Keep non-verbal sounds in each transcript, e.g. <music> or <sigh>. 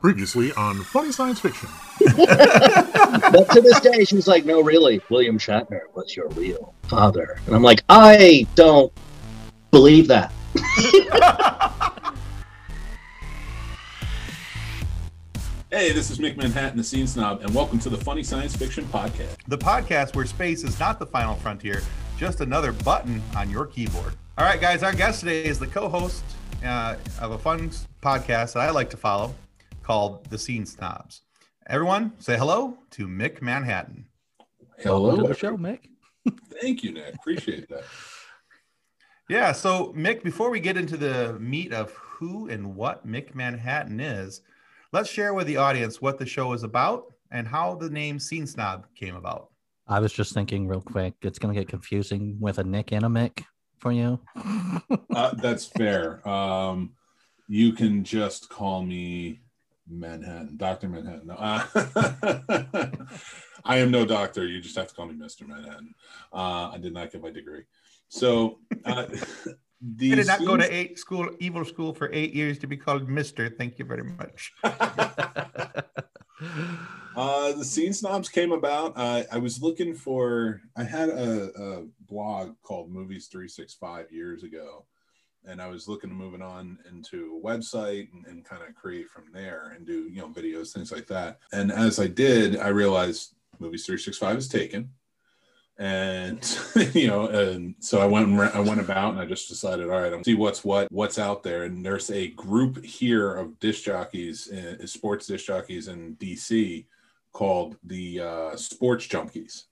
Previously on Funny Science Fiction. <laughs> but to this day, she's like, no, really, William Shatner was your real father. And I'm like, I don't believe that. <laughs> Hey, this is Mick Manhattan, the Scene Snob, and welcome to the Funny Science Fiction Podcast. The podcast where space is not the final frontier, just another button on your keyboard. All right, guys, our guest today is the co host uh, of a fun podcast that I like to follow called The Scene Snobs. Everyone, say hello to Mick Manhattan. Hello. Welcome to the show, Mick. <laughs> Thank you, Nick. Appreciate that. Yeah, so Mick, before we get into the meat of who and what Mick Manhattan is, let's share with the audience what the show is about and how the name Scene Snob came about. I was just thinking real quick, it's going to get confusing with a Nick and a Mick for you. Uh, that's fair. Um, you can just call me Manhattan, Dr. Manhattan. No, uh, <laughs> I am no doctor. You just have to call me Mr. Manhattan. Uh, I did not get my degree. So, uh, the <laughs> I did not go to eight school, evil school for eight years to be called Mister. Thank you very much. <laughs> Uh, the scene snobs came about. Uh, I was looking for. I had a, a blog called Movies Three Six Five years ago, and I was looking to move it on into a website and, and kind of create from there and do you know videos, things like that. And as I did, I realized Movies Three Six Five is taken, and <laughs> you know, and so I went and I went about and I just decided, all right, I'm see what's what, what's out there. And there's a group here of disc jockeys, uh, sports disc jockeys in DC called the uh, Sports Junkies.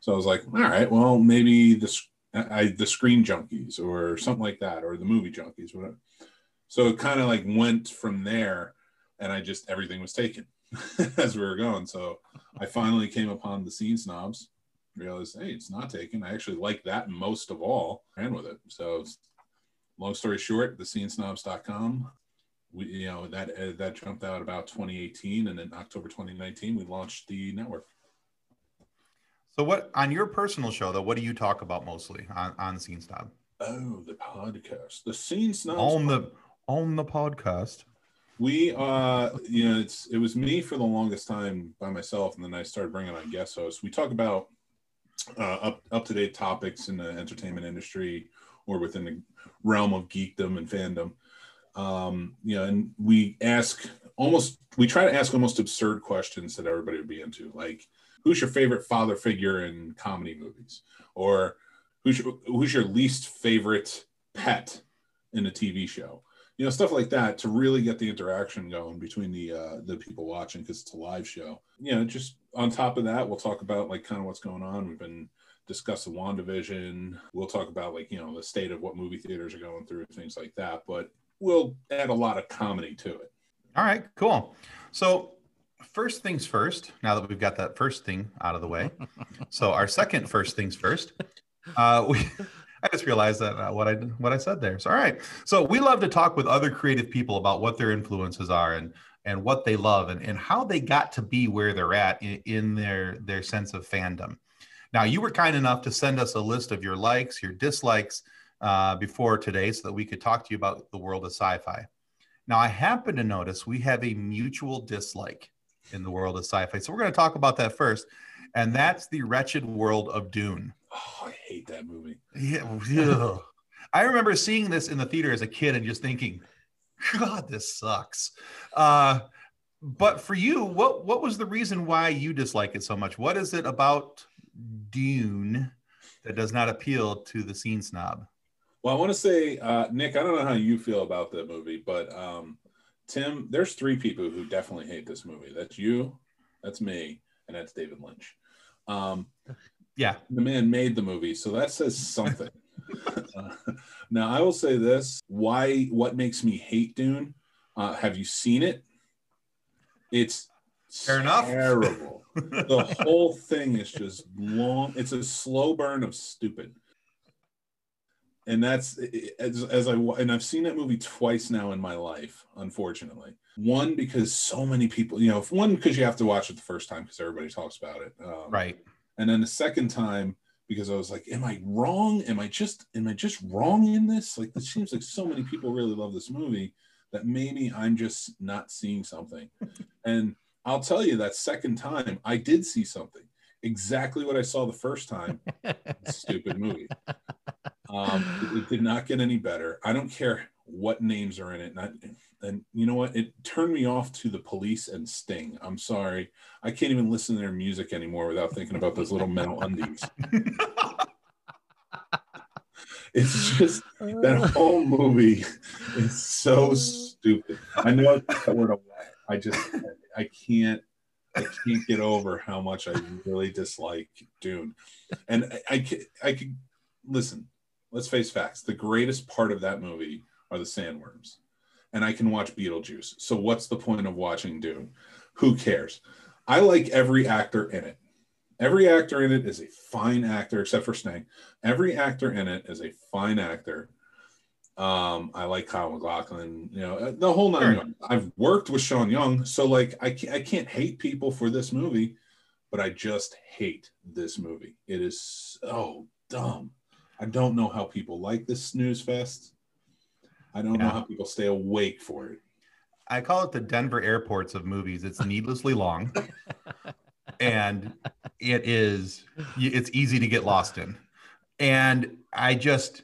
So I was like, all right, well, maybe the s- I, the Screen Junkies or something like that, or the Movie Junkies, whatever. So it kind of like went from there, and I just everything was taken <laughs> as we were going. So I finally came upon the Scene Snobs, realized, hey, it's not taken. I actually like that most of all, ran with it. So long story short, the scenesnobs.com we you know that uh, that jumped out about 2018 and in october 2019 we launched the network So, what on your personal show though? What do you talk about mostly on on Scene Snob? oh the podcast the scene snobs On the on the podcast. we uh you know it's it was me for the longest time by myself and then i started bringing on guest hosts we talk about uh, up up to date topics in the entertainment industry or within the realm of geekdom and fandom um you know and we ask almost we try to ask almost absurd questions that everybody would be into like who's your favorite father figure in comedy movies? Or who's your, who's your least favorite pet in a tv show? You know stuff like that to really get the interaction going between the uh the people watching because it's a live show. You know just on top of that we'll talk about like kind of what's going on. We've been discussing wandavision. We'll talk about like you know the state of what movie theaters are going through things like that. But we'll add a lot of comedy to it. All right, cool. So, first things first. Now that we've got that first thing out of the way, so our second first things first. Uh, we, I just realized that uh, what I what I said there. So, all right. So we love to talk with other creative people about what their influences are and and what they love and, and how they got to be where they're at in, in their their sense of fandom. Now, you were kind enough to send us a list of your likes, your dislikes uh, before today, so that we could talk to you about the world of sci-fi. Now, I happen to notice we have a mutual dislike in the world of sci-fi, so we're going to talk about that first, and that's the wretched world of Dune. oh i hate that movie Yeah. I remember seeing this in the theater as a kid and just thinking, "God, this sucks." Uh, but for you, what what was the reason why you dislike it so much? What is it about Dune that does not appeal to the scene snob? Well, I want to say, uh, Nick, I don't know how you feel about that movie, but um, Tim, there's three people who definitely hate this movie. That's you, that's me, and that's David Lynch. Um, Yeah, the man made the movie, so that says something. Uh, <laughs> <laughs> now, I will say this: why? What makes me hate Dune? Uh, have you seen it? It's Fair enough. Terrible. <laughs> the whole thing is just long. It's a slow burn of stupid. And that's as, as I and I've seen that movie twice now in my life, unfortunately. One because so many people, you know, if one because you have to watch it the first time because everybody talks about it, um, right. and then the second time because I was like, "Am I wrong? Am I just am I just wrong in this? Like, this seems like so many people really love this movie that maybe I'm just not seeing something. and I'll tell you that second time I did see something exactly what I saw the first time. <laughs> Stupid movie. Um, it, did not get any better. I don't care what names are in it. And, I, and you know what? It turned me off to the police and Sting. I'm sorry. I can't even listen to their music anymore without thinking about those little metal undies. It's just that whole movie is so stupid. I know it's that word away. I just I can't I can't get over how much I really dislike Dune. And I, I, I could listen, let's face facts. The greatest part of that movie are the sandworms. And I can watch Beetlejuice. So what's the point of watching Dune? Who cares? I like every actor in it. Every actor in it is a fine actor, except for Snake. Every actor in it is a fine actor. Um, I like Kyle MacLachlan, you know, uh, the whole nine. Sure. I've worked with Sean Young, so like I can't, I can't hate people for this movie, but I just hate this movie. It is so dumb. I don't know how people like this snooze fest. I don't know how people stay awake for it. I call it the Denver airports of movies. It's needlessly long, <laughs> and it is it's easy to get lost in. And I just,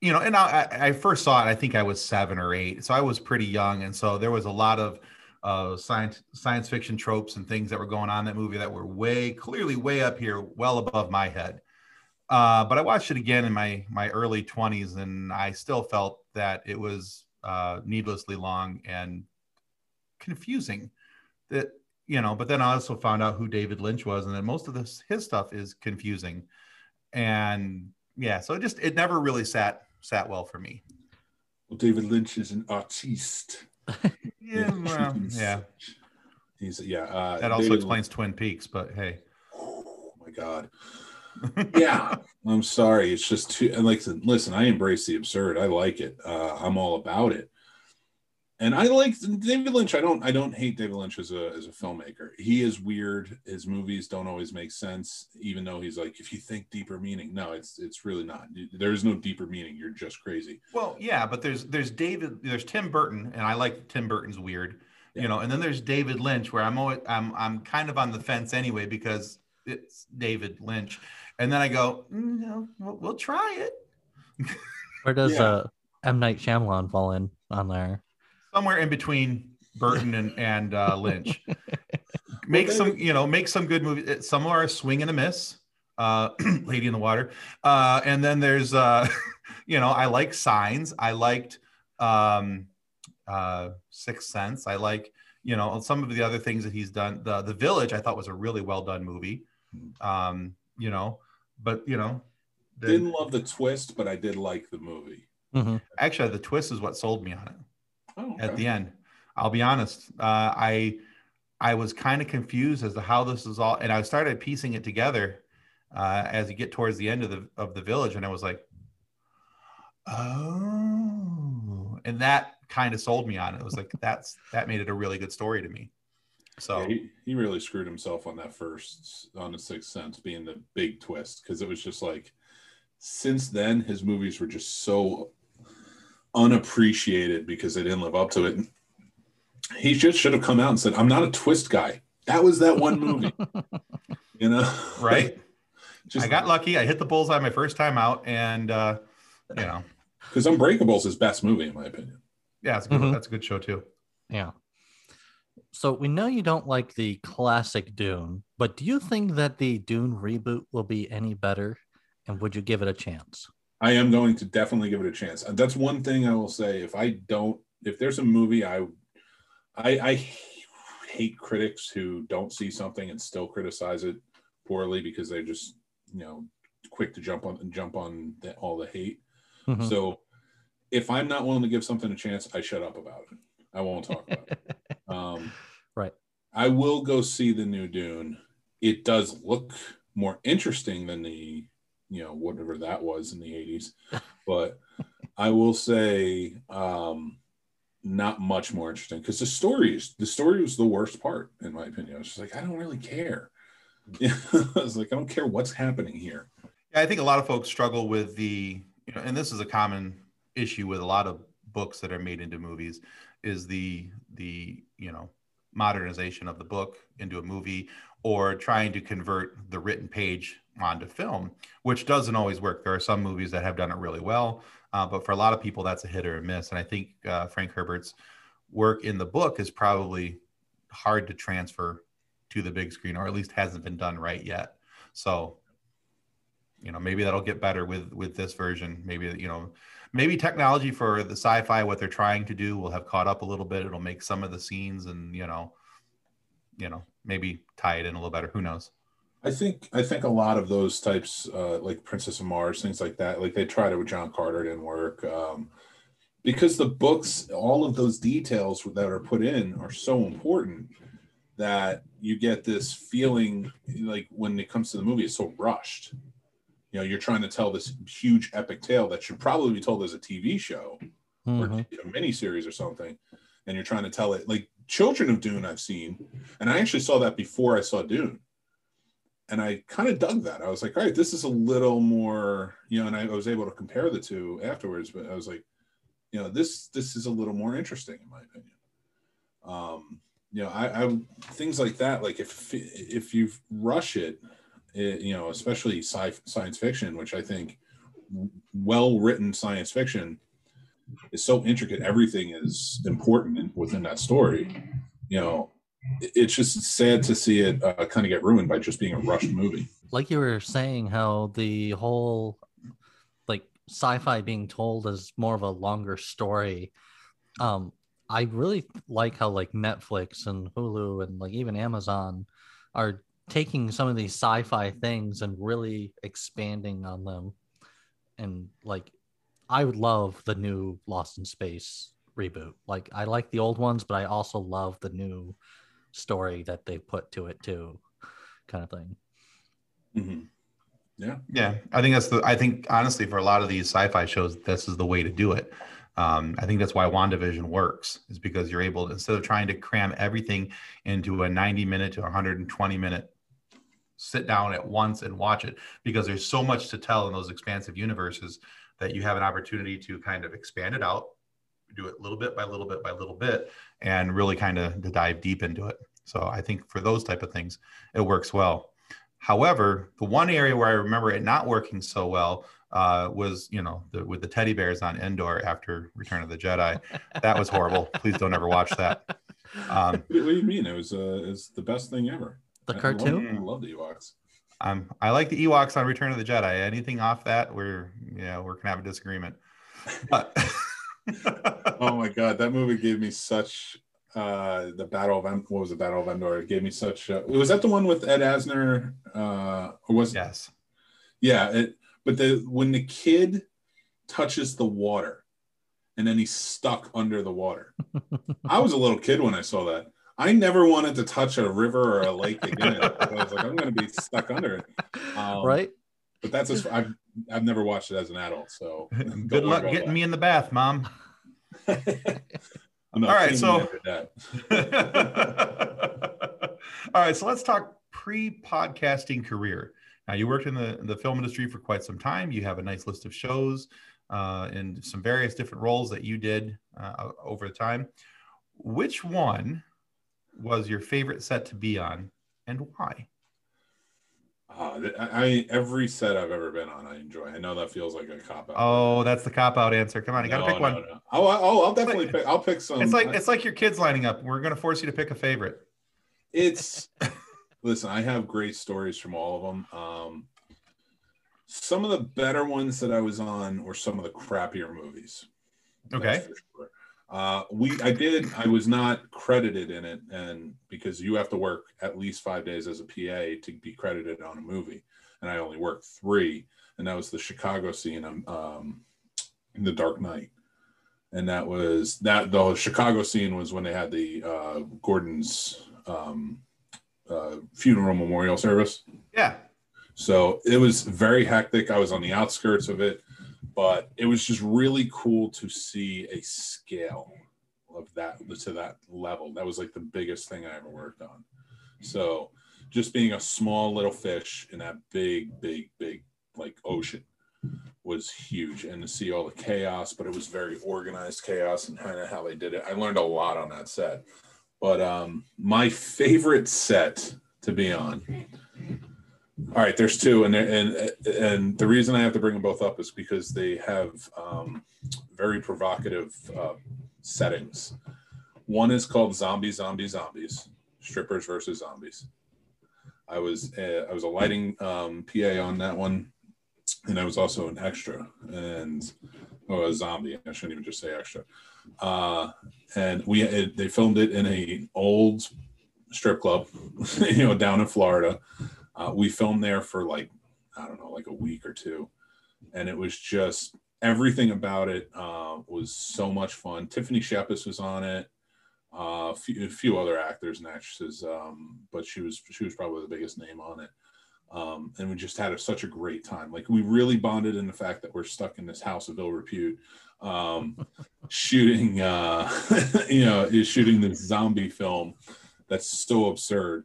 you know, and I, I I first saw it. I think I was seven or eight, so I was pretty young, and so there was a lot of uh, science science fiction tropes and things that were going on in that movie that were way clearly way up here, well above my head. Uh, but I watched it again in my my early 20s, and I still felt that it was uh, needlessly long and confusing. That you know, but then I also found out who David Lynch was, and then most of this his stuff is confusing, and yeah, so it just it never really sat sat well for me. Well, David Lynch is an artiste. <laughs> Yeah, well, yeah, He's yeah. Uh, that also David- explains Twin Peaks, but hey, Oh my god. Yeah, <laughs> I'm sorry. It's just too. And like, listen, I embrace the absurd. I like it. Uh, I'm all about it. And I like David Lynch. I don't. I don't hate David Lynch as a as a filmmaker. He is weird. His movies don't always make sense, even though he's like, if you think deeper meaning, no, it's it's really not. There is no deeper meaning. You're just crazy. Well, yeah, but there's there's David, there's Tim Burton, and I like Tim Burton's weird, Yeah. you know, and then there's David Lynch, where I'm always I'm I'm kind of on the fence anyway because it's David Lynch, and then I go, "Mm, no, we'll, we'll try it Where does Yeah. uh, M Night Shyamalan fall in on there? somewhere in between Burton and and uh, Lynch. <laughs> Make Well, some, you know, make some good movies. Some are a swing and a miss. Uh, <clears throat> Lady in the Water, uh, and then there's, uh, <laughs> you know, I like Signs. I liked um, uh, Sixth Sense. I like, you know, some of the other things that he's done. The The Village, I thought was a really well done movie. Um, you know, but you know, the- Didn't love the twist, but I did like the movie. hmm actually the twist is what sold me on it. Oh, at the end. I'll be honest. Uh, I I was kind of confused as to how this is all, and I started piecing it together uh, as you get towards the end of the of the village, and I was like, oh, and that kind of sold me on it. It was like that's that made it a really good story to me. So Yeah, he, he really screwed himself on that first on the sixth sense being the big twist because it was just like since then his movies were just so unappreciated because they didn't live up to it he just should have come out and said i'm not a twist guy that was that one movie <laughs> you know right, <laughs> just I got lucky. I hit the bullseye my first time out, and uh, you know, because unbreakable's his best movie in my opinion yeah, it's a good, Mhm. that's a good show too. Yeah. So we know you don't like the classic Dune, but do you think that the Dune reboot will be any better? And would you give it a chance? I am going to definitely give it a chance. And That's one thing I will say. If I don't, if there's a movie, I, I, I hate critics who don't see something and still criticize it poorly because they're just, you know, quick to jump on and jump on the, all the hate. Mhm. So, if I'm not willing to give something a chance, I shut up about it. I won't talk about it. <laughs> Um, Right. I will go see the new Dune. It does look more interesting than the, you know, whatever that was in the 80s. <laughs> But I will say, um, not much more interesting because the story is the story was the worst part, in my opinion. I was just like, I don't really care. <laughs> I was like, I don't care what's happening here. Yeah, I think a lot of folks struggle with the, you know, and this is a common issue with a lot of books that are made into movies is the the you know modernization of the book into a movie or trying to convert the written page onto film, which doesn't always work. There are some movies that have done it really well, uh, but for a lot of people, that's a hit or a miss. And I think uh, Frank Herbert's work in the book is probably hard to transfer to the big screen, or at least hasn't been done right yet. So, you know, maybe that'll get better with with this version. Maybe you know, maybe technology for the sci-fi what they're trying to do will have caught up a little bit. It'll make some of the scenes and you know, you know, maybe tie it in a little better. Who knows? I think I think a lot of those types, uh, like Princess of Mars, things like that, like they tried it with John Carter, didn't work. Um, because the books, all of those details that are put in are so important that you get this feeling like when it comes to the movie, it's so rushed. You know, you're trying to tell this huge epic tale that should probably be told as a TV show Mhm. or a mini series or something, and you're trying to tell it like Children of Dune. I've seen, and I actually saw that before I saw Dune, and I kind of dug that. I was like, all right, this is a little more, you know, and I was able to compare the two afterwards. But I was like, you know, this this is a little more interesting in my opinion. Um, you know, I, I things like that. Like if if you rush it, it you know, especially sci science fiction, which I think well written science fiction is so intricate. Everything is important in, within that story. You know, it- it's just sad to see it uh, kind of get ruined by just being a rushed movie. like you were saying how the whole like sci-fi being told as more of a longer story um i really like how like netflix and hulu and like even amazon are taking some of these sci-fi things and really expanding on them and like i would love the new lost in space reboot like i like the old ones but i also love the new story that they put to it too kind of thing Mhm. Yeah, I think that's the. I think honestly, for a lot of these sci-fi shows, this is the way to do it. Um, I think that's why WandaVision works, is because you're able to, instead of trying to cram everything into a 90 minute to 120 minute sit down at once and watch it, because there's so much to tell in those expansive universes that you have an opportunity to kind of expand it out, do it little bit by little bit by little bit, and really kind of to dive deep into it. So I think for those type of things, it works well. However, the one area where I remember it not working so well uh, was, you know, the, with the teddy bears on Endor after Return of the Jedi. That was horrible. Please don't ever watch that. <laughs> Um, What do you mean? It was uh, it's the best thing ever. The I love- cartoon I love the Ewoks. um, I like the Ewoks on Return of the Jedi. Anything off that, we're yeah, we're gonna have a disagreement. But <laughs> Oh my god, that movie gave me such uh the Battle of End- what was the Battle of Endor? It gave me such. Uh, was that the one with Ed Asner? Uh, or was yes, yeah? It, but the when the kid touches the water, and then he's stuck under the water. <laughs> I was a little kid when I saw that. I never wanted to touch a river or a lake again. <laughs> I was like, I'm going to be stuck under it. Um, right But that's as, I've I've never watched it as an adult, so <laughs> good luck getting me in the bath, Mom. <laughs> that. All right, so- All right, so let's talk pre-podcasting career. Now, you worked in the the film industry for quite some time. You have a nice list of shows uh, and some various different roles that you did uh, over the time. Which one was your favorite set to be on, and why? Uh, I, I every set I've ever been on, I enjoy. I know that feels like a cop out. Oh, that's the cop out answer. Come on, you got to No, pick no, one. no. Oh, I- oh, I'll definitely like- pick. I'll pick some. It's like it's like your kids lining up. We're going to force you to pick a favorite. it's <laughs> listen i have great stories from all of them um some of the better ones that i was on were some of the crappier movies Okay. sure. Uh we i did i was not credited in it and because you have to work at least five days as a pa to be credited on a movie and i only worked three and that was the chicago scene um, um in the dark knight and that was that the chicago scene was when they had the uh gordon's um uh, funeral memorial service. Yeah. So it was very hectic. I was on the outskirts of it, but it was just really cool to see a scale of that to that level. That was like the biggest thing I ever worked on. So just being a small little fish in that big, big, big like ocean was huge and to see all the chaos but it was very organized chaos and kind of how they did it i learned a lot on that set but um my favorite set to be on all right there's two and and and the reason i have to bring them both up is because they have um very provocative uh, settings one is called zombie zombie zombies strippers versus zombies i was uh, i was a lighting um pa on that one and I was also an extra and or a zombie. I shouldn't even just say extra. Uh, and we it, they filmed it in a old strip club, <laughs> you know, down in Florida. Uh, we filmed there for like I don't know, like a week or two, and it was just everything about it uh, was so much fun. Tiffany Shepis was on it. Uh, a, few, a few other actors and actresses, um, but she was she was probably the biggest name on it um, and we just had a, such a great time. Like we really bonded in the fact that we're stuck in this house of ill repute, um, <laughs> shooting, uh, <laughs> you know, is shooting this zombie film that's so absurd.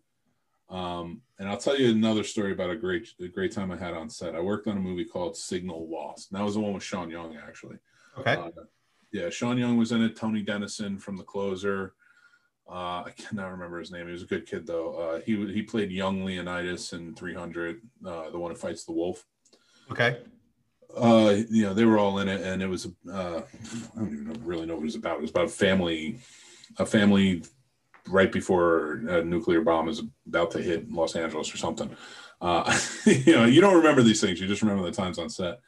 Um, and I'll tell you another story about a great, a great time I had on set. I worked on a movie called Signal Lost. And that was the one with Sean Young, actually. Okay. Uh, yeah, Sean Young was in it. Tony Denison from The Closer. Uh, I cannot remember his name. He was a good kid though. Uh, he he played young Leonidas in 300, uh, the one who fights the wolf. Okay. Uh, you know, they were all in it, and it was uh, I don't even know, really know what it was about. It was about a family, a family right before a nuclear bomb is about to hit Los Angeles or something. Uh, <laughs> you know, you don't remember these things; you just remember the times on set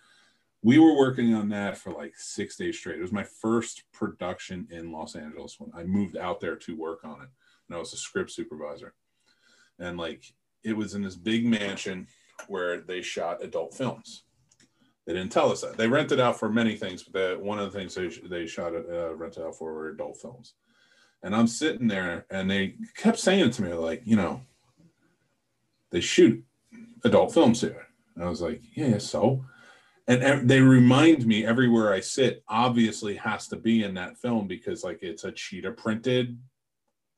we were working on that for like six days straight. It was my first production in Los Angeles when I moved out there to work on it. And I was a script supervisor. And like it was in this big mansion where they shot adult films. They didn't tell us that. They rented out for many things, but the, one of the things they, they shot uh, rented out for were adult films. And I'm sitting there and they kept saying to me, like, you know, they shoot adult films here. And I was like, yeah, so and they remind me everywhere I sit obviously has to be in that film because like it's a cheetah printed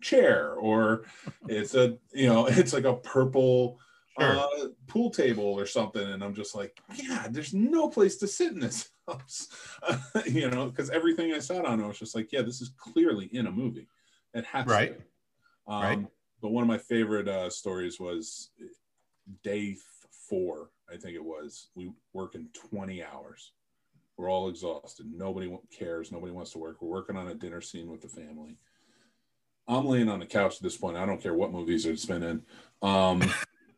chair or it's a you know <laughs> it's like a purple sure. uh, pool table or something and I'm just like yeah there's no place to sit in this <laughs> house <laughs> you know because everything I sat on I was just like yeah this is clearly in a movie it has right um, right but one of my favorite uh, stories was day four I think it was. We work in 20 hours. We're all exhausted. Nobody cares. Nobody wants to work. We're working on a dinner scene with the family. I'm laying on the couch at this point. I don't care what movies it's been in. Um,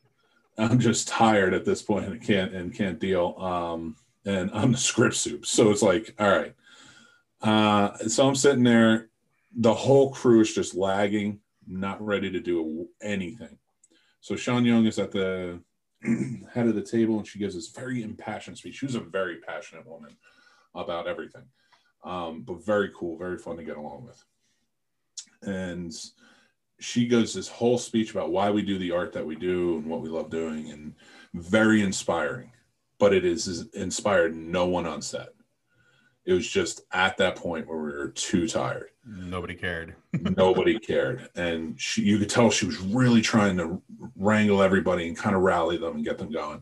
<laughs> I'm just tired at this point and can't and can't deal. Um, and I'm the script soup. So it's like, all right. Uh, so I'm sitting there. The whole crew is just lagging, not ready to do anything. So Sean Young is at the <clears throat> head of the table and she gives this very impassioned speech. She was a very passionate woman about everything, um, but very cool, very fun to get along with. And she goes this whole speech about why we do the art that we do and what we love doing, and very inspiring. But it is inspired no one on set. It was just at that point where we were too tired. Nobody cared. <laughs> Nobody cared, and she, you could tell she was really trying to wrangle everybody and kind of rally them and get them going.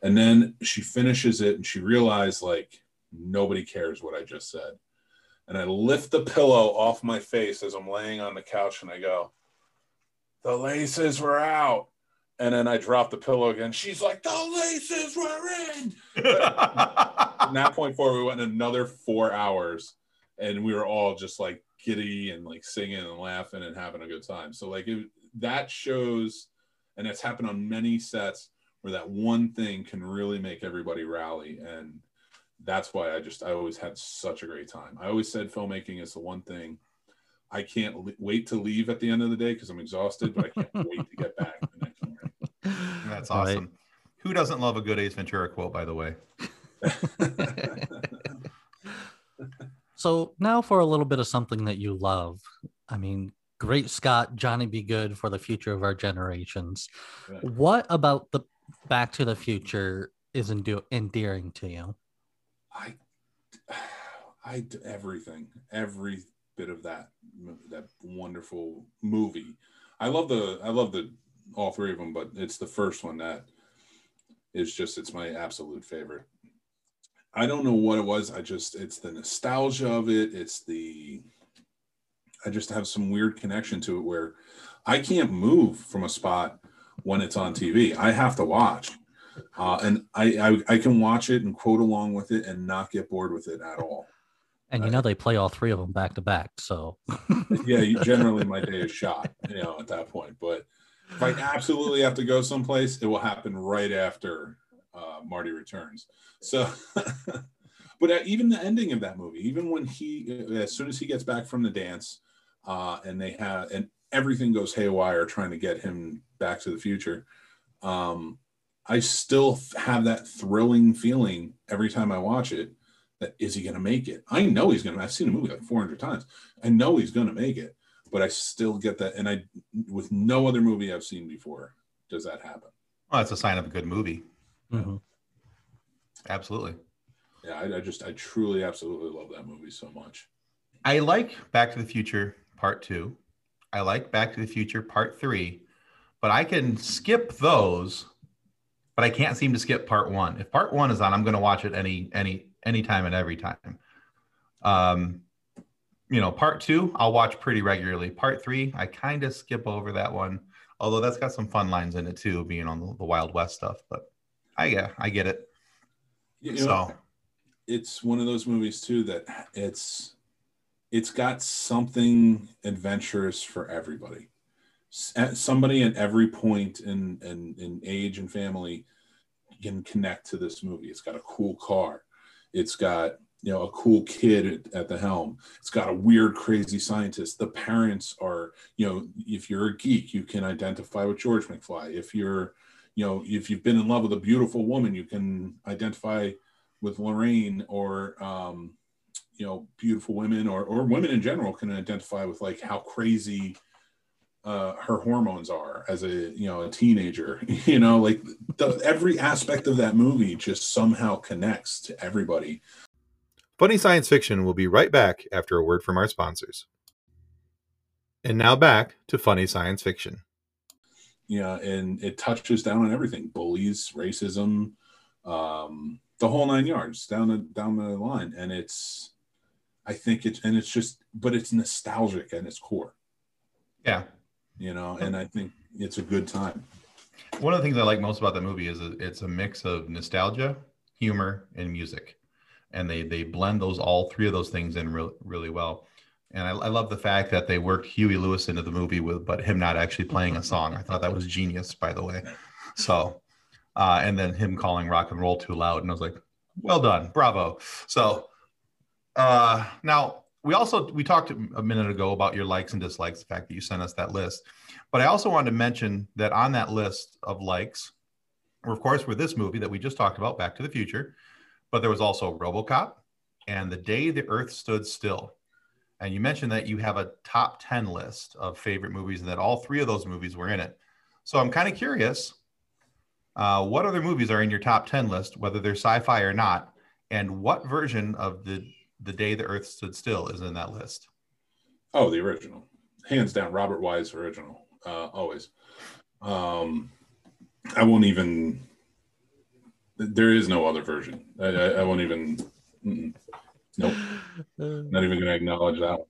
And then she finishes it, and she realized like nobody cares what I just said. And I lift the pillow off my face as I'm laying on the couch, and I go, "The laces were out." And then I dropped the pillow again. She's like, the laces were in. <laughs> From that point forward, we went another four hours and we were all just like giddy and like singing and laughing and having a good time. So like it, that shows, and it's happened on many sets where that one thing can really make everybody rally. And that's why I just, I always had such a great time. I always said filmmaking is the one thing I can't wait to leave at the end of the day because I'm exhausted, but I can't <laughs> wait to get back the next morning. That's awesome. Right. Who doesn't love a good Ace Ventura quote, by the way? <laughs> so now for a little bit of something that you love. I mean, great Scott, Johnny B. Goode for the future of our generations. Yeah. What about the Back to the Future is endu- endearing to you? I, I everything, every bit of that that wonderful movie. I love the I love the all three of them, but it's the first one that is just it's my absolute favorite. I don't know what it was. I just it's the nostalgia of it. It's the I just have some weird connection to it where I can't move from a spot when it's on TV. I have to watch. Uh, and I, I I can watch it and quote along with it and not get bored with it at all. And you know they play all three of them back to back, so yeah, generally <laughs> my day is shot, you know, at that point. But if I absolutely have to go someplace, it will happen right after uh, Marty returns. So, <laughs> but uh, even the ending of that movie, even when he, as soon as he gets back from the dance, uh, and they have, and everything goes haywire trying to get him back to the future. Um, I still have that thrilling feeling every time I watch it. That is he going to make it? I know he's going to. I've seen the movie like 400 times. I know he's going to make it, but I still get that. And I, with no other movie I've seen before, does that happen? Well, that's a sign of a good movie. mhm. Absolutely. Yeah, I, I just, I truly, absolutely love that movie so much. I like Back to the Future Part Two. I like Back to the Future Part Three, but I can skip those. But I can't seem to skip Part One. If Part One is on, I'm going to watch it any any anytime and every time. Um, you know, Part Two I'll watch pretty regularly. Part Three I kind of skip over that one, although that's got some fun lines in it too, being on the, the Wild West stuff. But I yeah, I get it. You know, So it's one of those movies too that it's it's got something adventurous for everybody S- eh, somebody at every point in, in in age and family can connect to this movie it's got a cool car it's got you know a cool kid at, the helm it's got a weird crazy scientist the parents are you know if you're a geek you can identify with george mcfly if you're you know if you've been in love with a beautiful woman you can identify with Lorraine or um, you know beautiful women or or women in general can identify with like how crazy uh, her hormones are as a you know a teenager. <laughs> You know, like the, every aspect of that movie just somehow connects to everybody. Funny Science Fiction will be right back after a word from our sponsors. And now back to Funny Science Fiction. Yeah, and it touches down on everything: bullies, racism, um, the whole nine yards down the down the line. And it's, I think it's and it's just, but it's nostalgic at its core. yeah, You know, and I think it's a good time. One of the things I like most about that movie is it's a mix of nostalgia, humor, and music, and they they blend those all three of those things in real, really well. And I, I love the fact that they worked Huey Lewis into the movie with, but him not actually playing a song. I thought that was genius, by the way. So, uh, and then him calling rock and roll too loud, and I was like, well done, bravo. So, uh, now we also we talked a minute ago about your likes and dislikes, the fact that you sent us that list. But I also wanted to mention that on that list of likes, were of course, were this movie that we just talked about, Back to the Future, but there was also RoboCop and The Day the Earth Stood Still. And you mentioned that you have a top 10 list of favorite movies and that all three of those movies were in it. So I'm kind of curious uh, what other movies are in your top 10 list, whether they're sci fi or not, and what version of the, the Day the Earth Stood Still is in that list? Oh, the original, hands down, Robert Wise original, uh, always. Um, I won't even. There is no other version. I, I, I won't even. mm-mm. Nope, <laughs> not even going to acknowledge that. One.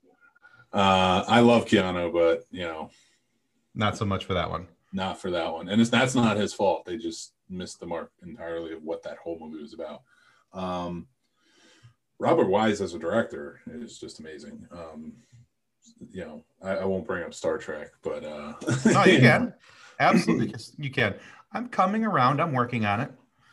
Uh, I love Keanu, but you know, Not so much for that one. not for that one. And it's that's not his fault. They just missed the mark entirely of what that whole movie was about. Um, Robert Wise as a director is just amazing. Um, you know, I, I won't bring up Star Trek, but uh, No, you <laughs> can. Absolutely. You can. I'm coming around. I'm working on it.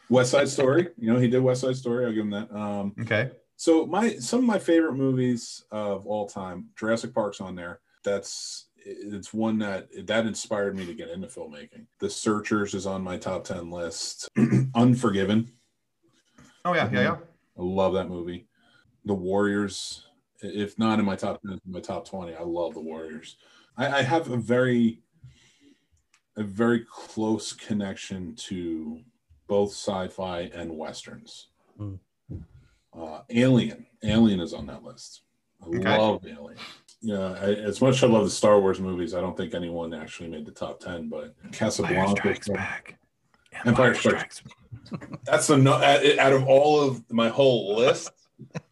West Side Story. You know, he did West Side Story. I'll give him that. Um, Okay. so my some of my favorite movies of all time, Jurassic Park's on there. That's it's one that that inspired me to get into filmmaking. The Searchers is on my top ten list. <clears throat> Unforgiven. Oh, yeah. Yeah. Yeah. I love that movie. The Warriors, if not in my top 10, in my top 20, I love The Warriors. I, I have a very, a very close connection to both sci-fi and westerns. Hmm. Uh, Alien, Alien is on that list. I Okay. love Alien. Yeah, I, as much as I love the Star Wars movies, I don't think anyone actually made the top 10. But Casablanca, Empire Strikes back. Empire Strikes. <laughs> That's the no, out out of all of my whole list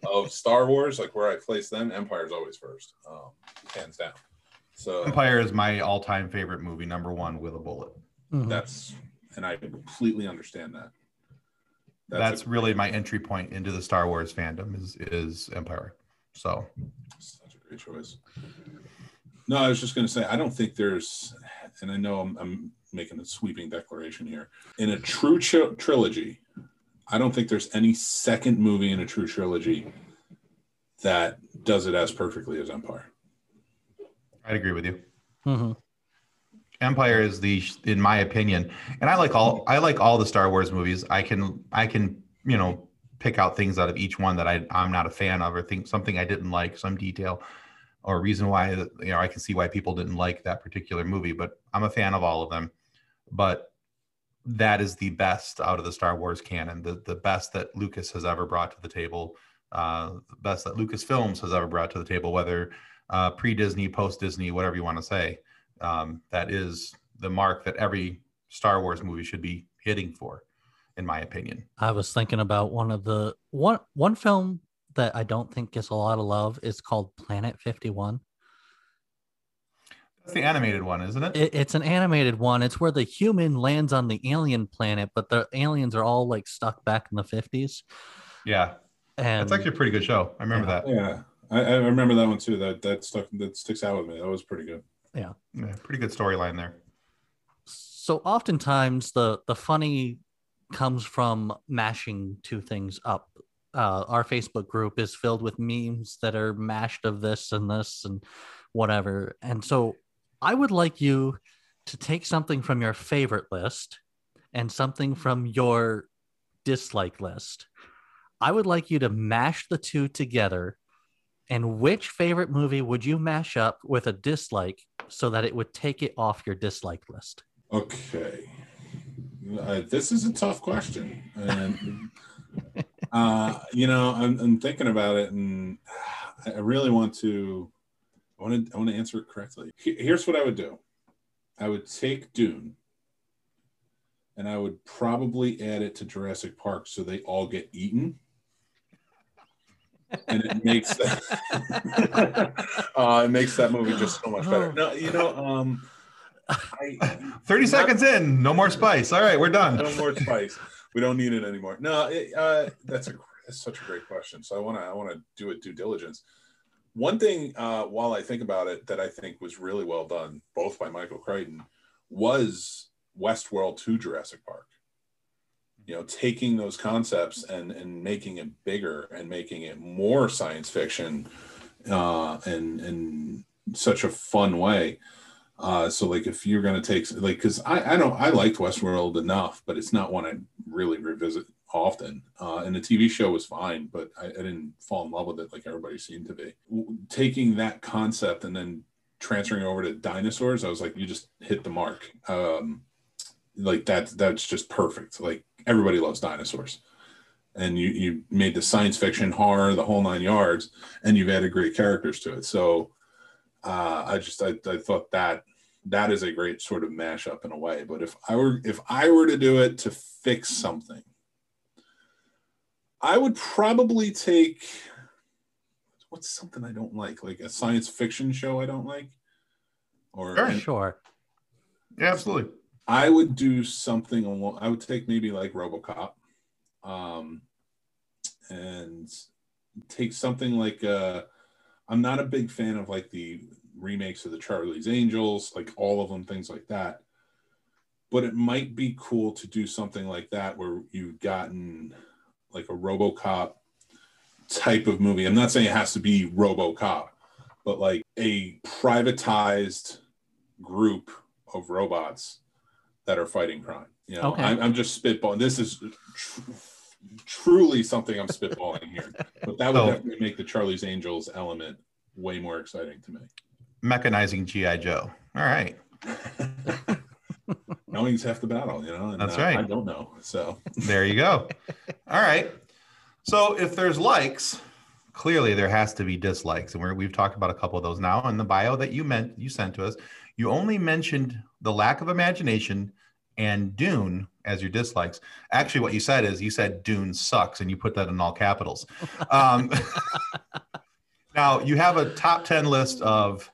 of Star Wars, like where I place them, Empire's always first, um, hands down. So Empire is my all-time favorite movie, number one with a bullet. Mhm. that's, and I completely understand that. That's, a- really my entry point into the Star Wars fandom is is Empire. So Such a great choice. No, I was just going to say, I don't think there's, and I know I'm, I'm making a sweeping declaration here. In a true tri- trilogy, I don't think there's any second movie in a true trilogy that does it as perfectly as Empire. I'd agree with you. Mhm. Empire is the, in my opinion, and I like all I like all the Star Wars movies. I can I can you know pick out things out of each one that I I'm not a fan of or think something I didn't like, some detail or reason why you know I can see why people didn't like that particular movie. But I'm a fan of all of them. But that is the best out of the Star Wars canon, the the best that Lucas has ever brought to the table, uh, the best that Lucas Films has ever brought to the table, whether uh, pre Disney, post Disney, whatever you want to say. Um, that is the mark that every Star Wars movie should be hitting for, in my opinion. I was thinking about one of the one one film that I don't think gets a lot of love is called Planet 51. That's the animated one, isn't it? It, it's an animated one. It's where the human lands on the alien planet, but the aliens are all like stuck back in the 50s. yeah, And that's actually a pretty good show. I remember Yeah. that. Yeah, I, I remember that one too. That that stuck that sticks out with me. That was pretty good. Yeah, pretty good storyline there. so oftentimes the the funny comes from mashing two things up. Uh, our facebook group is filled with memes that are mashed of this and this and whatever. And so i would like you to take something from your favorite list and something from your dislike list. I would like you to mash the two together. And which favorite movie would you mash up with a dislike so that it would take it off your dislike list Okay. Uh, this is a tough question. And, <laughs> uh, you know, I'm, I'm thinking about it and I I really want to, I want to, I want to answer it correctly. Here's what I would do. I would take Dune and I would probably add it to Jurassic Park so they all get eaten. And it makes that, uh, <laughs> it makes that movie just so much better. No, you know, um, I, 30 seconds in, no more spice. All right, we're done. no more spice. We don't need it anymore. No, it, uh, that's a that's such a great question. So I want to I want to do it due diligence. One thing uh, while I think about it that I think was really well done, both by Michael Crichton, was Westworld to Jurassic Park. You know, taking those concepts and and making it bigger and making it more science fiction, uh, and in such a fun way. Uh, so like if you're gonna take like because I I don't I liked Westworld enough, but it's not one I really revisit often. Uh, and the TV show was fine, but I, I didn't fall in love with it like everybody seemed to be. Taking that concept and then transferring over to dinosaurs, I was like, you just hit the mark. Um, like that's that's just perfect. Like everybody loves dinosaurs. And you you made the science fiction horror the whole nine yards, and you've added great characters to it. So uh, I just I, I thought that that is a great sort of mashup in a way. But if I were if I were to do it to fix something, I would probably take what's something I don't like, like a science fiction show I don't like, or Sure. and sure Yeah, absolutely. I would do something along. I would take maybe like RoboCop, um, and take something like. Uh, I'm not a big fan of like the remakes of the Charlie's Angels, like all of them, things like that. But it might be cool to do something like that where you've gotten like a RoboCop type of movie. I'm not saying it has to be RoboCop, but like a privatized group of robots that are fighting crime. You know, Okay. I'm, I'm just spitballing. This is tr- truly something I'm spitballing here, but that would So- definitely make the Charlie's Angels element way more exciting to me. Mechanizing GI Joe. All right. <laughs> Knowing's half the battle, you know. And, That's uh, right. I don't know, so There you go. All right. So if there's likes, clearly there has to be dislikes, and we're, we've talked about a couple of those now. In the bio that you meant you sent to us, you only mentioned the lack of imagination and Dune as your dislikes. Actually, what you said is you said Dune sucks, and you put that in all capitals. <laughs> Um, <laughs> now you have a top ten list of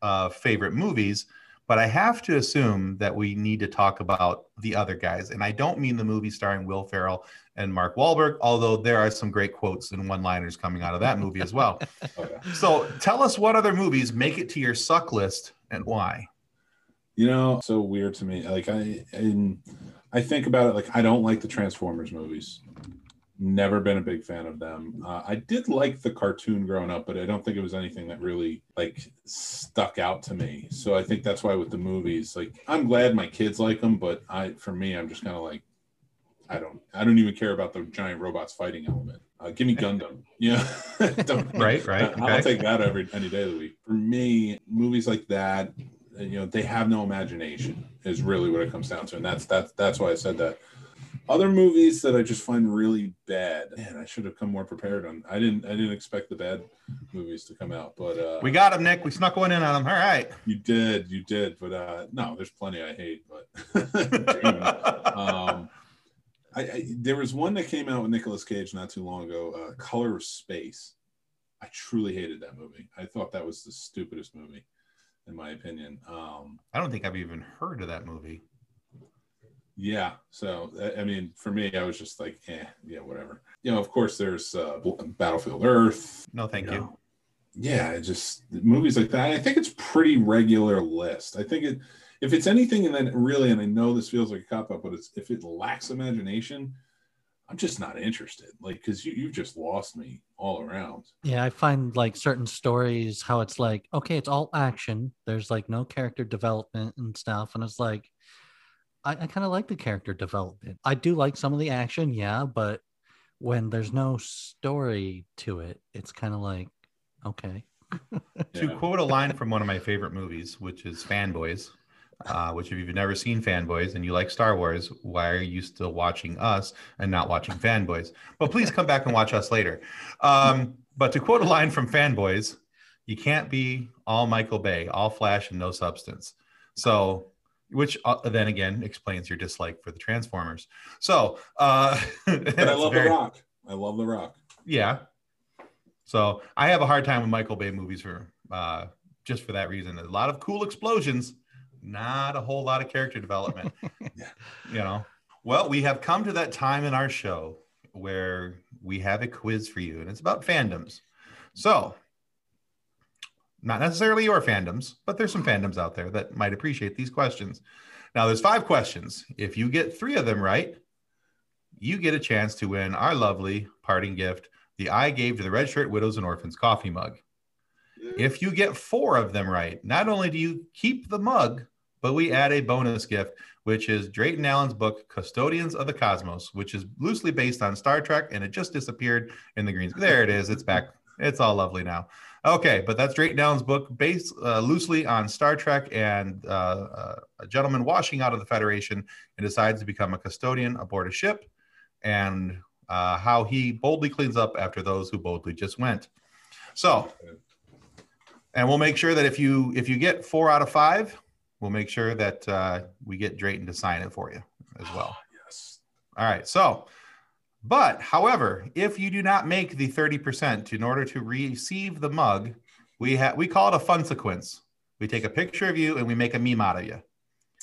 uh, favorite movies, but I have to assume that we need to talk about the other guys, and I don't mean the movie starring Will Ferrell and Mark Wahlberg, although there are some great quotes and one-liners coming out of that movie as well. Okay. <laughs> So tell us what other movies make it to your suck list and why. You know, so weird to me. Like I and I think about it like I don't like the Transformers movies. Never been a big fan of them. Uh, I did like the cartoon growing up, but I don't think it was anything that really like stuck out to me. So I think that's why with the movies, like I'm glad my kids like them, but I for me, I'm just kind of like I don't I don't even care about the giant robots fighting element. Uh, give me Gundam. <laughs> Yeah, <laughs> Right, right, I'll take that every any day of the week. For me, movies like that, you know, they have no imagination. Is really what it comes down to, and that's that's that's why I said that. Other movies that I just find really bad. Man, I should have come more prepared on. I didn't. I didn't expect the bad movies to come out, but uh, We got them Nick. We snuck one in on them All right. you did. You did. But uh, no, there's plenty I hate. But <laughs> um, I, I there was one that came out with Nicolas Cage not too long ago. Uh, Color of Space. I truly hated that movie. I thought that was the stupidest movie, in my opinion. Um, I don't think I've even heard of that movie. yeah. So I- mean, for me, I was just like, eh, yeah, whatever. You know, of course, there's uh, Battlefield Earth. No, thank you you. know. Yeah, it just movies like that. I think it's pretty regular list. I think it, if it's anything, and then really, and I know this feels like a cop out, but it's if it lacks imagination, I'm just not interested. Like, because you you've just lost me all around. Yeah, I find like certain stories how it's like, okay, it's all action. There's like no character development and stuff. And it's like, I, I kind of like the character development. I do like some of the action, yeah, but when there's no story to it, it's kind of like, okay. To quote a line from one of my favorite movies, which is Fanboys, uh, which if you've never seen Fanboys and you like Star Wars, why are you still watching us and not watching Fanboys? But please come back and watch us later. Um, but to quote a line from Fanboys, you can't be all Michael Bay, all flash and no substance. So, which uh, then again explains your dislike for the Transformers. So, uh, <laughs> But I love The Rock. I love The Rock. yeah. So I have a hard time with Michael Bay movies for uh, just for that reason. A lot of cool explosions, not a whole lot of character development. <laughs> You know. Well, we have come to that time in our show where we have a quiz for you, and it's about fandoms. So, not necessarily your fandoms, but there's some fandoms out there that might appreciate these questions. Now, there's five questions. If you get three of them right, you get a chance to win our lovely parting gift, the I gave to the Red Shirt Widows and Orphans coffee mug. If you get four of them right, not only do you keep the mug, but we add a bonus gift, which is Drayton Allen's book, Custodians of the Cosmos, which is loosely based on Star Trek, and it just disappeared in the greens. There it is. It's back. It's all lovely now. Okay, but that's Drayton Allen's book, based uh, loosely on Star Trek and uh, uh, a gentleman washing out of the Federation and decides to become a custodian aboard a ship, and uh, how he boldly cleans up after those who boldly just went. So, and we'll make sure that if you if you get four out of five, we'll make sure that uh, we get Drayton to sign it for you as well. Yes. All right. So, but however, if you do not make the 30% in order to receive the mug, we have we call it a fun sequence. We take a picture of you and we make a meme out of you.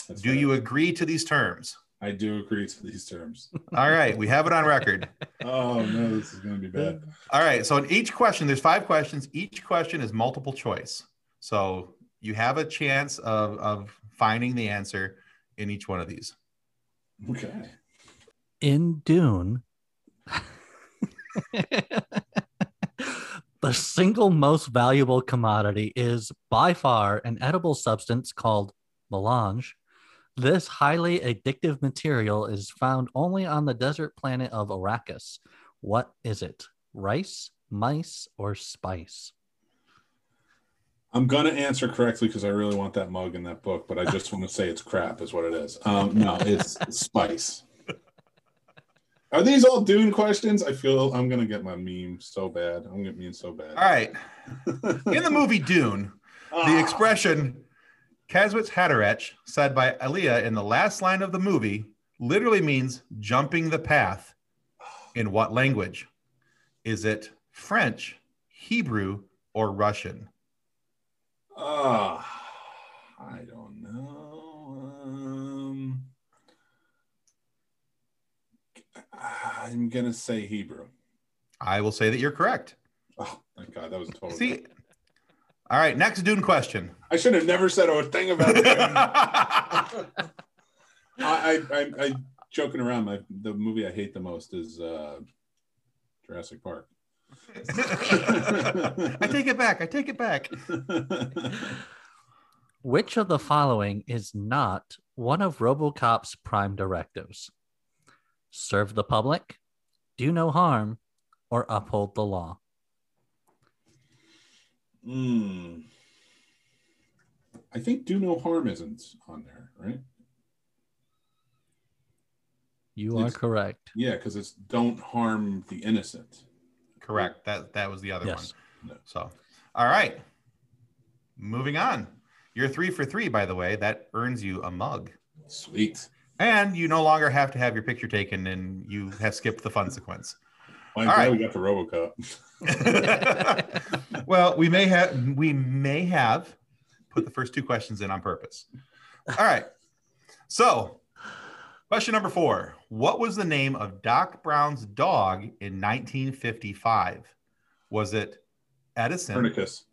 That's Do right. you agree to these terms? I do agree to these terms. All right, we have it on record. <laughs> Oh no, this is going to be bad. All right. So in each question, there's five questions. Each question is multiple choice. So you have a chance of, of finding the answer in each one of these. Okay. in Dune, <laughs> the single most valuable commodity is by far an edible substance called melange. This highly addictive material is found only on the desert planet of Arrakis. What is it? Rice, mice, or spice? I'm gonna answer correctly because I really want that mug in that book, but I just want to say it's crap, is what it is. Um, no, it's spice. Are these all Dune questions? I feel I'm gonna get my meme so bad. I'm gonna get meme so bad. All right. In the movie Dune, the Ah, expression Kwisatz Haderach, said by Alia in the last line of the movie, literally means jumping the path. In what language? Is it French, Hebrew, or Russian? Ah, I don't know. Um, I'm gonna say Hebrew. I will say that you're correct. Oh, thank God, that was totally. See, all right, next Dune question. I should have never said a thing about it. <laughs> I, I, I, I, joking around. My the movie I hate the most is uh, Jurassic Park. <laughs> I take it back. I take it back. <laughs> Which of the following is not one of RoboCop's prime directives? Serve the public, do no harm, or uphold the law? Hmm. I think do no harm isn't on there, right? You are It's- correct. Yeah, because it's don't harm the innocent. Correct. That that was the other Yes. one. So, all right. Moving on. You're three for three, by the way. That earns you a mug. Sweet. And you no longer have to have your picture taken and you have skipped the fun sequence. Well, I'm All glad right. we got the RoboCop. <laughs> well, we may have we may have put the first two questions in on purpose. All right. So, question number 4. What was the name of Doc Brown's dog in 1955? Was it Edison? Copernicus.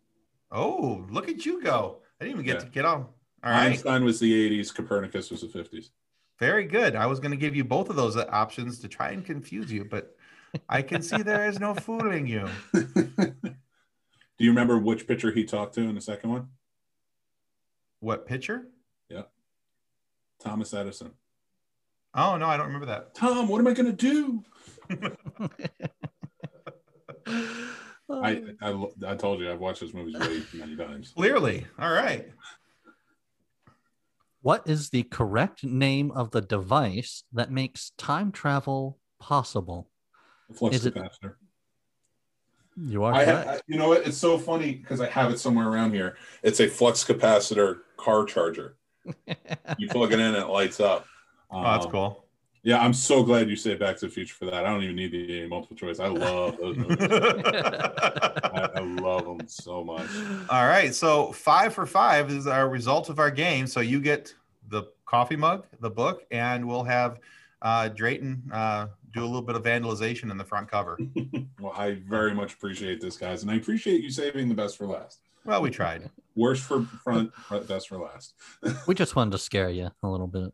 Oh, look at you go. I didn't even get Yeah. to get on. All right. Einstein was the 80s. Copernicus was the 50s. Very good. I was going to give you both of those options to try and confuse you, but I can see there is no fooling you. <laughs> Do you remember which pitcher he talked to in the second one? What picture? Thomas Edison. Oh, no, I don't remember that. Tom, what am I going to do? <laughs> I, I I told you I've watched those movies way many times. Clearly. All right. what is the correct name of the device that makes time travel possible? Flux Is it- capacitor. You are I, correct. ha- I you know what? It's so funny because I have it somewhere around here. It's a flux capacitor car charger. <laughs> You plug it in and it lights up. Oh, that's Um, cool. Yeah, I'm so glad you say Back to the Future for that. I don't even need the multiple choice. I love those movies. <laughs> I, I love them so much. All right. So five for five is our result of our game. So you get the coffee mug, the book, and we'll have uh, Drayton uh, do a little bit of vandalization in the front cover. <laughs> Well, I very much appreciate this, guys, and I appreciate you saving the best for last. Well, we tried. Worst for front, best for last. <laughs> we just wanted to scare you a little bit.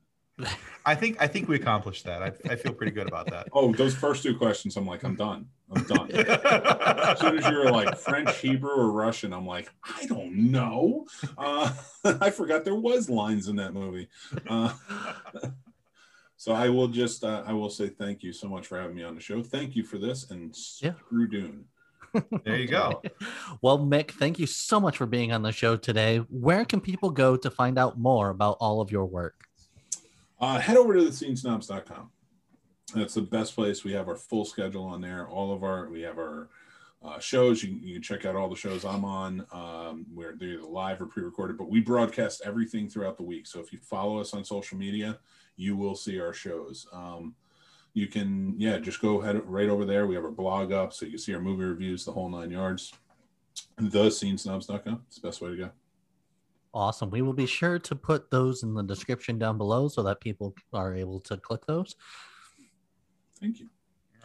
I think I think we accomplished that. I, I feel pretty good about that. <laughs> Oh, those first two questions, I'm like, I'm done. I'm done. as soon as you're like French, Hebrew, or Russian, I'm like, I don't know. Uh, I forgot there was lines in that movie. Uh, so I will just, uh, I will say thank you so much for having me on the show. Thank you for this, and Yeah. screw Dune. There you go. <laughs> Well, Mick, thank you so much for being on the show today. Where can people go to find out more about all of your work? Uh, head over to the thescenesnobs.com. That's the best place. We have our full schedule on there. All of our, we have our uh, shows. You, can- you can check out all the shows I'm on. Um, where they're either live or pre-recorded, but we broadcast everything throughout the week. So if you follow us on social media, you will see our shows. Um, you can, yeah, just go ahead right over there. We have our blog up, so you can see our movie reviews, the whole nine yards. Thescenesnobs.com. It's the best way to go. Awesome. We will be sure to put those in the description down below so that people are able to click those. Thank you.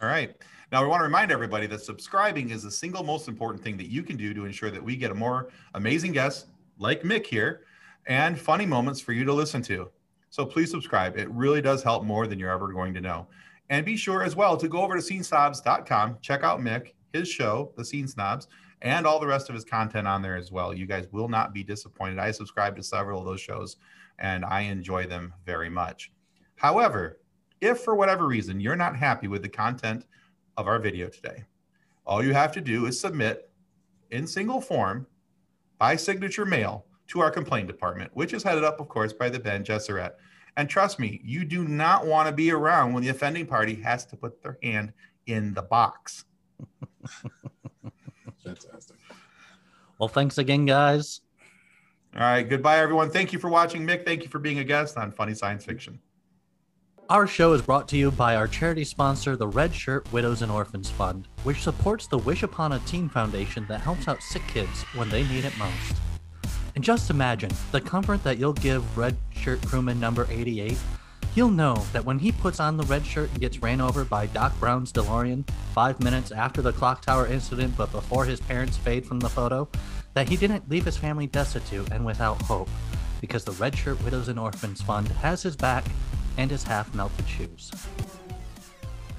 All right. Now we want to remind everybody that subscribing is the single most important thing that you can do to ensure that we get a more amazing guest like Mick here and funny moments for you to listen to. So please subscribe. It really does help more than you're ever going to know. And be sure as well to go over to scenesnobs.com, check out Mick, his show, The Scene Snobs, and all the rest of his content on there as well. You guys will not be disappointed. I subscribe to several of those shows and I enjoy them very much. However, if for whatever reason you're not happy with the content of our video today, all you have to do is submit in single form by signature mail to our complaint department, which is headed up, of course, by the Ben Jesseret. And trust me, you do not want to be around when the offending party has to put their hand in the box. <laughs> Fantastic. Well, thanks again, guys. All right. Goodbye, everyone. Thank you for watching. Mick, thank you for being a guest on Funny Science Fiction. Our show is brought to you by our charity sponsor, the Red Shirt Widows and Orphans Fund, which supports the Wish Upon a Teen Foundation that helps out sick kids when they need it most. And just imagine the comfort that you'll give Red Shirt crewman number 88. He'll know that when he puts on the red shirt and gets ran over by Doc Brown's DeLorean five minutes after the clock tower incident but before his parents fade from the photo, that he didn't leave his family destitute and without hope, because the Red Shirt Widows and Orphans Fund has his back and his half melted shoes.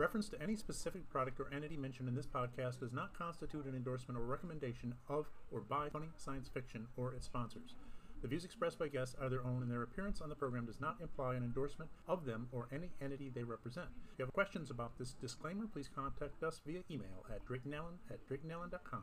Reference to any specific product or entity mentioned in this podcast does not constitute an endorsement or recommendation of or by Funny Science Fiction or its sponsors. The views expressed by guests are their own, and their appearance on the program does not imply an endorsement of them or any entity they represent. If you have questions about this disclaimer, please contact us via email at draytonallen at draytonallen.com.